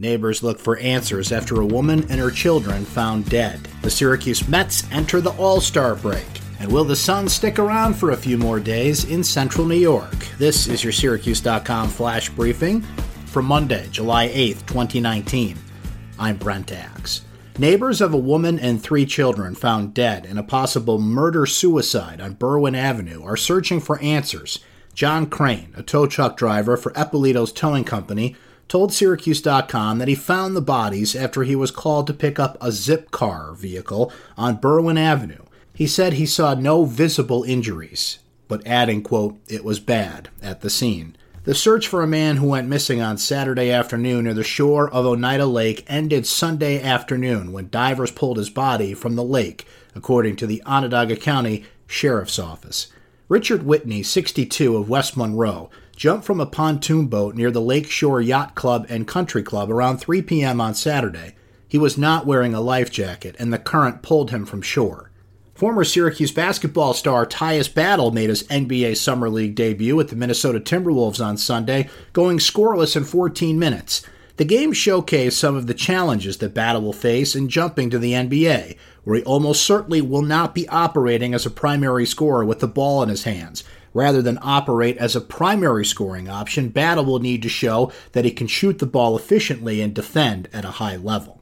Neighbors look for answers after a woman and her children found dead. The Syracuse Mets enter the All Star break. And will the sun stick around for a few more days in central New York? This is your Syracuse.com flash briefing for Monday, July 8th, 2019. I'm Brent Axe. Neighbors of a woman and three children found dead in a possible murder suicide on Berwyn Avenue are searching for answers. John Crane, a tow truck driver for Eppolito's Towing Company, told Syracuse.com that he found the bodies after he was called to pick up a Zipcar vehicle on Berwyn Avenue. He said he saw no visible injuries, but adding, quote, it was bad at the scene. The search for a man who went missing on Saturday afternoon near the shore of Oneida Lake ended Sunday afternoon when divers pulled his body from the lake, according to the Onondaga County Sheriff's Office. Richard Whitney, 62, of West Monroe, jumped from a pontoon boat near the Lakeshore Yacht Club and Country Club around 3 p.m. on Saturday. He was not wearing a life jacket, and the current pulled him from shore. Former Syracuse basketball star Tyus Battle made his NBA Summer League debut at the Minnesota Timberwolves on Sunday, going scoreless in 14 minutes. The game showcased some of the challenges that Battle will face in jumping to the NBA, where he almost certainly will not be operating as a primary scorer with the ball in his hands. Rather than operate as a primary scoring option, Battle will need to show that he can shoot the ball efficiently and defend at a high level.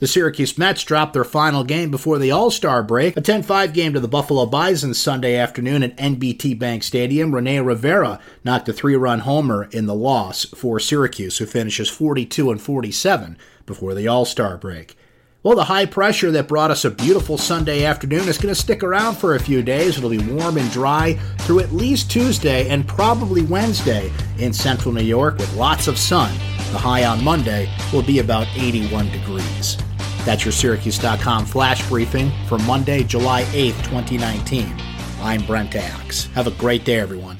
The Syracuse Mets dropped their final game before the All Star break, a 10 5 game to the Buffalo Bisons Sunday afternoon at NBT Bank Stadium. Rene Rivera knocked a three run homer in the loss for Syracuse, who finishes 42 and 47 before the All Star break. Well, the high pressure that brought us a beautiful Sunday afternoon is going to stick around for a few days. It'll be warm and dry through at least Tuesday and probably Wednesday in central New York with lots of sun. The high on Monday will be about 81 degrees. That's your Syracuse.com flash briefing for Monday, July 8th, 2019. I'm Brent Axe. Have a great day, everyone.